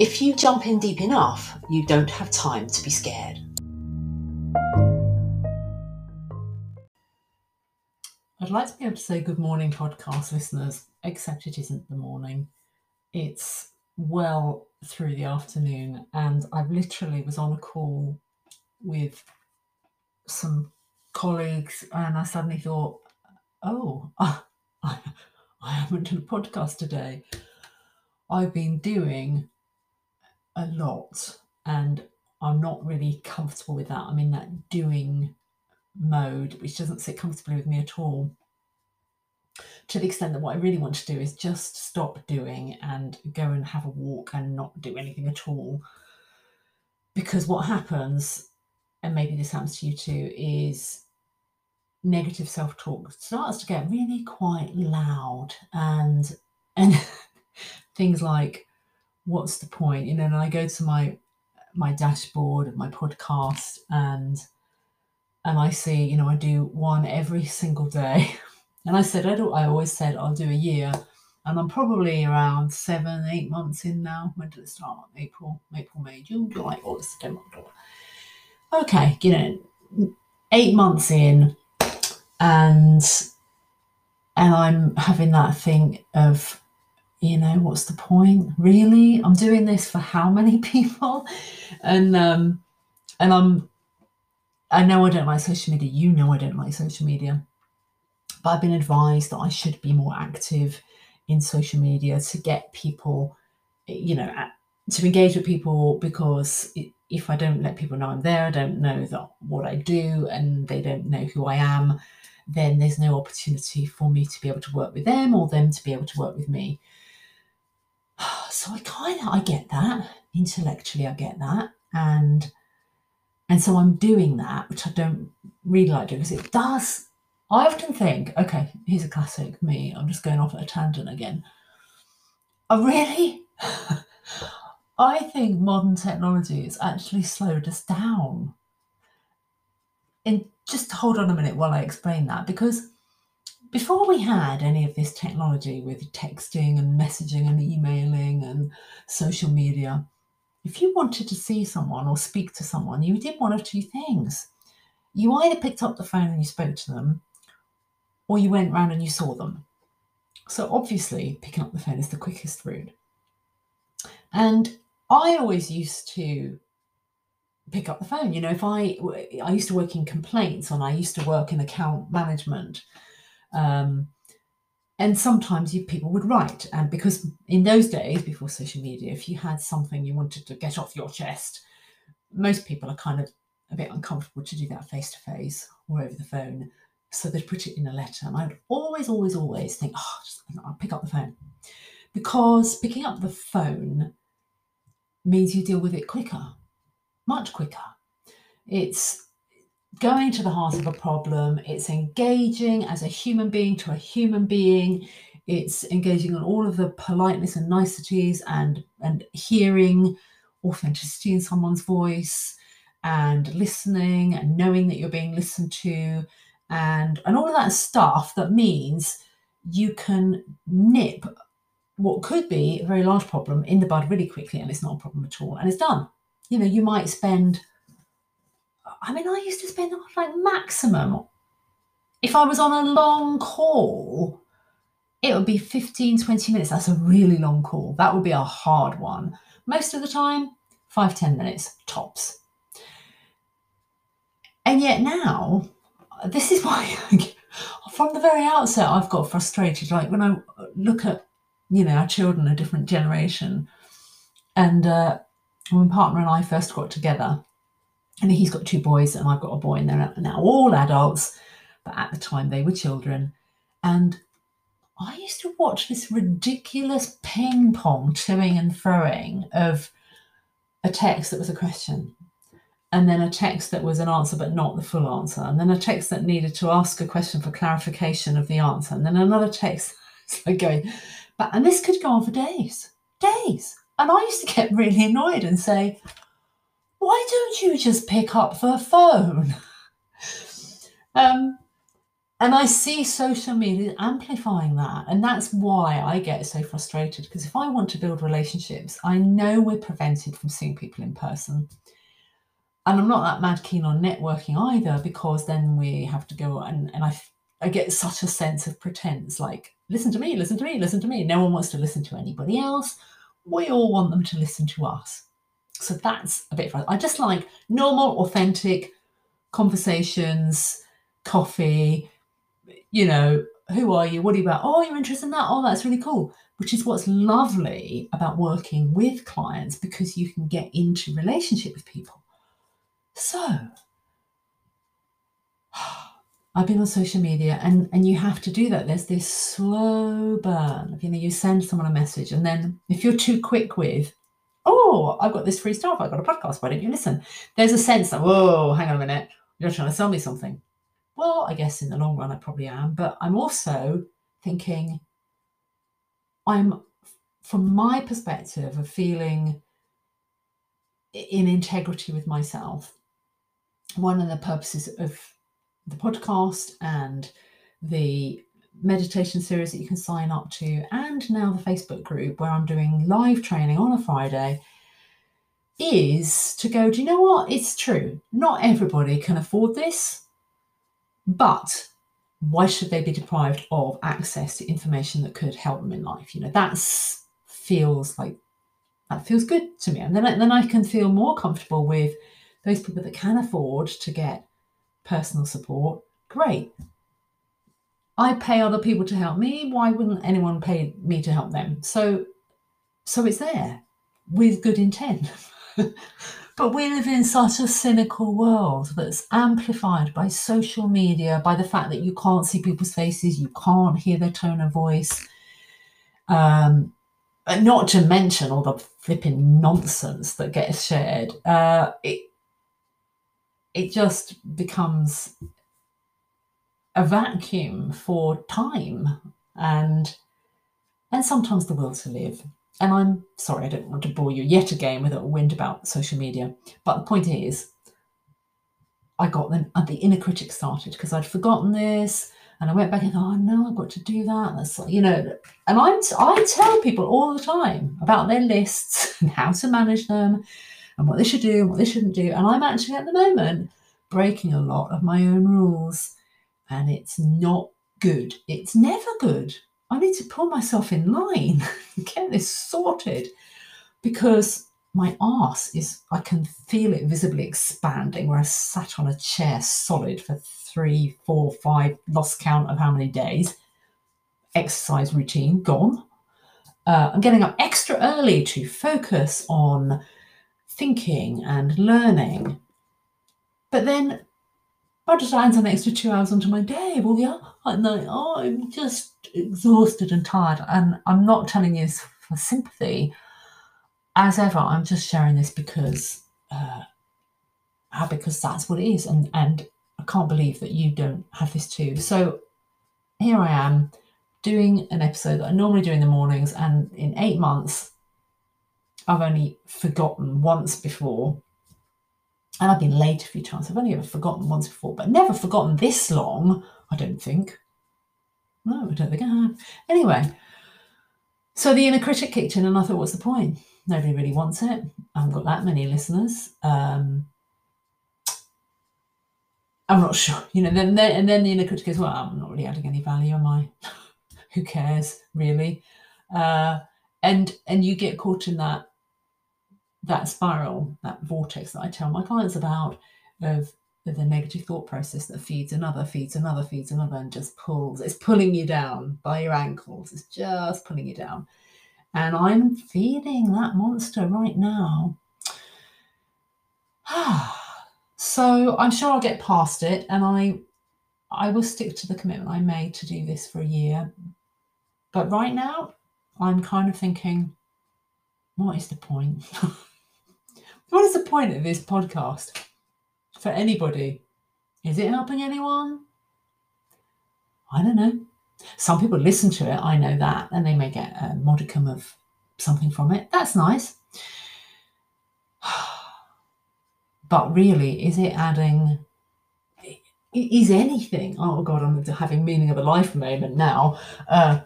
if you jump in deep enough, you don't have time to be scared. I'd like to be able to say good morning, podcast listeners, except it isn't the morning. It's well through the afternoon, and I literally was on a call with some colleagues, and I suddenly thought, oh, I, I haven't done a podcast today. I've been doing a lot and I'm not really comfortable with that. I'm in that doing mode, which doesn't sit comfortably with me at all. To the extent that what I really want to do is just stop doing and go and have a walk and not do anything at all. Because what happens, and maybe this happens to you too, is negative self-talk starts to get really quite loud and and things like what's the point? You know and i go to my my dashboard of my podcast and and i see you know i do one every single day. And i said i don't i always said i'll do a year. And i'm probably around seven eight months in now. When did it start? April april may june july august september okay you know eight months in and and i'm having that thing of you know, what's the point? Really? I'm doing this for how many people? And um and I'm I know I don't like social media. You know I don't like social media. But I've been advised that I should be more active in social media to get people, you know, to engage with people because if I don't let people know I'm there, I don't know that what I do, and they don't know who I am, then there's no opportunity for me to be able to work with them or them to be able to work with me. So I kind of I get that intellectually, I get that, and and so I'm doing that, which I don't really like doing because it does. I often think, okay, here's a classic me. I'm just going off at a tangent again. I really, I think modern technology has actually slowed us down. And just hold on a minute while I explain that because before we had any of this technology with texting and messaging and emailing and social media, if you wanted to see someone or speak to someone, you did one of two things. You either picked up the phone and you spoke to them, or you went round and you saw them. So obviously, picking up the phone is the quickest route. And I always used to pick up the phone. You know, if I I used to work in complaints and I used to work in account management, um, and sometimes you, people would write, and because in those days, before social media, if you had something you wanted to get off your chest, most people are kind of a bit uncomfortable to do that face to face or over the phone. So they'd put it in a letter. And I'd always, always, always think, oh, just, I'll pick up the phone. Because picking up the phone means you deal with it quicker, much quicker. It's going to the heart of a problem, it's engaging as a human being to a human being, it's engaging on all of the politeness and niceties and and hearing authenticity in someone's voice and listening and knowing that you're being listened to and and all of that stuff that means you can nip what could be a very large problem in the bud really quickly and it's not a problem at all and it's done. You know you might spend I mean, I used to spend like maximum, if I was on a long call, it would be 15, 20 minutes. That's a really long call. That would be a hard one. Most of the time, five, 10 minutes tops. And yet now, this is why, from the very outset, I've got frustrated. Like when I look at, you know, our children, a different generation, and uh, when my partner and I first got together, and he's got two boys, and I've got a boy, and they're now all adults. But at the time, they were children. And I used to watch this ridiculous ping pong toing and throwing of a text that was a question. and then a text that was an answer but not the full answer, and then a text that needed to ask a question for clarification of the answer, and then another text like going, but and this could go on for days, days. And I used to get really annoyed and say, why don't you just pick up the phone? um, and I see social media amplifying that. And that's why I get so frustrated. Because if I want to build relationships, I know we're prevented from seeing people in person. And I'm not that mad keen on networking either, because then we have to go and, and I, I get such a sense of pretense like, listen to me, listen to me, listen to me. No one wants to listen to anybody else. We all want them to listen to us. So that's a bit. I just like normal, authentic conversations, coffee, you know, who are you? What are you about? Oh, you're interested in that? Oh, that's really cool. Which is what's lovely about working with clients because you can get into relationship with people. So I've been on social media and, and you have to do that. There's this slow burn. You know, you send someone a message and then if you're too quick with, oh, I've got this free stuff, I've got a podcast, why don't you listen? There's a sense that, whoa, hang on a minute, you're trying to sell me something. Well, I guess in the long run, I probably am. But I'm also thinking, I'm, from my perspective of feeling in integrity with myself, one of the purposes of the podcast and the meditation series that you can sign up to, and now the Facebook group where I'm doing live training on a Friday, is to go, do you know what? It's true. Not everybody can afford this. But why should they be deprived of access to information that could help them in life? You know, that feels like that feels good to me, and then I, then I can feel more comfortable with those people that can afford to get personal support. Great. I pay other people to help me. Why wouldn't anyone pay me to help them? So, so it's there with good intent. But we live in such a cynical world that's amplified by social media, by the fact that you can't see people's faces, you can't hear their tone of voice. Um, not to mention all the flipping nonsense that gets shared. Uh, it it just becomes a vacuum for time and and sometimes the will to live. And I'm sorry, I don't want to bore you yet again with a wind about social media. But the point is, I got the, uh, the inner critic started because I'd forgotten this. And I went back and thought, oh no, I've got to do that. That's you know, and I'm I tell people all the time about their lists and how to manage them and what they should do and what they shouldn't do. And I'm actually at the moment breaking a lot of my own rules. And it's not good. It's never good. I need to pull myself in line get this sorted because my arse is, I can feel it visibly expanding where I sat on a chair solid for three, four, five, lost count of how many days. Exercise routine gone. Uh, I'm getting up extra early to focus on thinking and learning. But then I just adds an extra two hours onto my day. Well, yeah, I'm like, oh, I'm just exhausted and tired. And I'm not telling you this for sympathy. As ever, I'm just sharing this because uh, because that's what it is. And and I can't believe that you don't have this too. So here I am doing an episode that I normally do in the mornings, and in eight months, I've only forgotten once before and I've been late a few times. I've only ever forgotten once before, but never forgotten this long, I don't think. No, I don't think I have. Anyway, so the inner critic kicked in, and I thought, what's the point? Nobody really wants it. I haven't got that many listeners. Um, I'm not sure, you know. Then, then and then the inner critic goes, "Well, I'm not really adding any value, am I? Who cares, really?" Uh, and and you get caught in that that spiral, that vortex that I tell my clients about of, the negative thought process that feeds another, feeds another, feeds another, and just pulls. It's pulling you down by your ankles. It's just pulling you down. And I'm feeding that monster right now. so I'm sure I'll get past it and I I will stick to the commitment I made to do this for a year. But right now, I'm kind of thinking, what is the point? What is the point of this podcast? for anybody. Is it helping anyone? I don't know. Some people listen to it, I know that, and they may get a modicum of something from it. That's nice. But really, is it adding? Is anything? Oh God, I'm having meaning of a life moment now. Uh,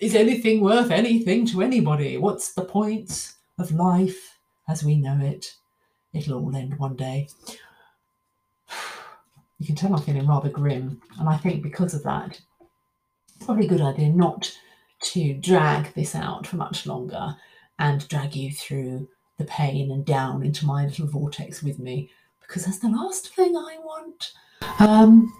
is anything worth anything to anybody? What's the point of life as we know it? It'll all end one day. You can tell I'm feeling rather grim, and I think because of that, it's probably a good idea not to drag this out for much longer and drag you through the pain and down into my little vortex with me because that's the last thing I want. Um,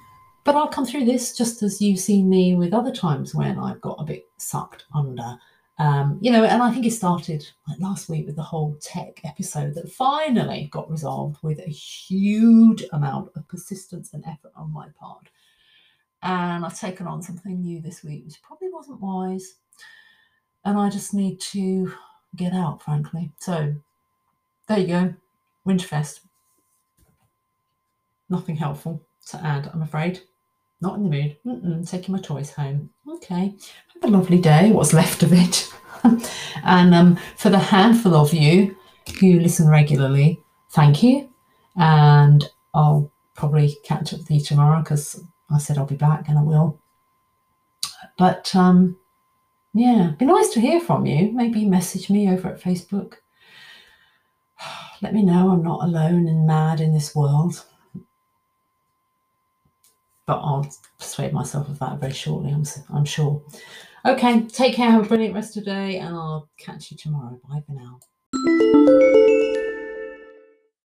but I'll come through this just as you've seen me with other times when I've got a bit sucked under. Um, you know, and I think it started like last week with the whole tech episode that finally got resolved with a huge amount of persistence and effort on my part. And I've taken on something new this week, which probably wasn't wise. And I just need to get out, frankly. So there you go. Winterfest. Nothing helpful to add, I'm afraid. Not in the mood. Mm-mm, taking my toys home. Okay. Have a lovely day, what's left of it. and um, for the handful of you who listen regularly, thank you. And I'll probably catch up with you tomorrow because I said I'll be back and I will. But um, yeah, be nice to hear from you. Maybe message me over at Facebook let me know I'm not alone and mad in this world. But I'll persuade myself of that very shortly, I'm, I'm sure. Okay, take care, have a brilliant rest of the day, and I'll catch you tomorrow. Bye for now.